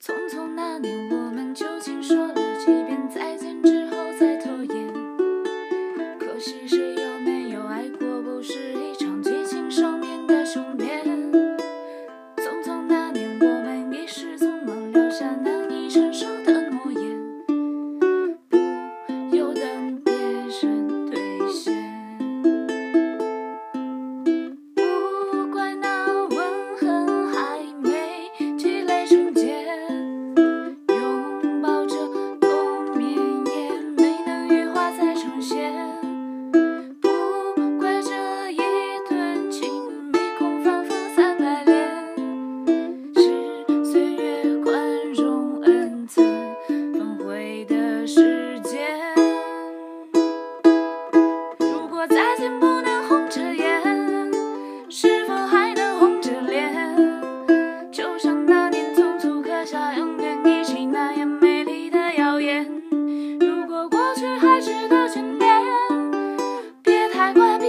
匆匆那年我们究竟说了几遍再见之后再拖延？可惜谁些。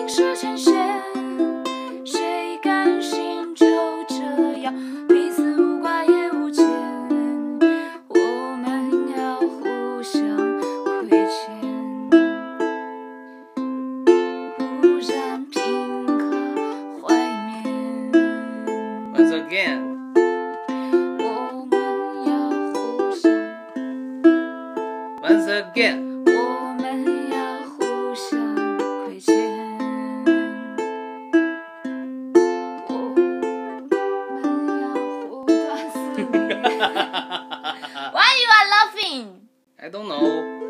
Once again. Once again. Why you are laughing? I don't know.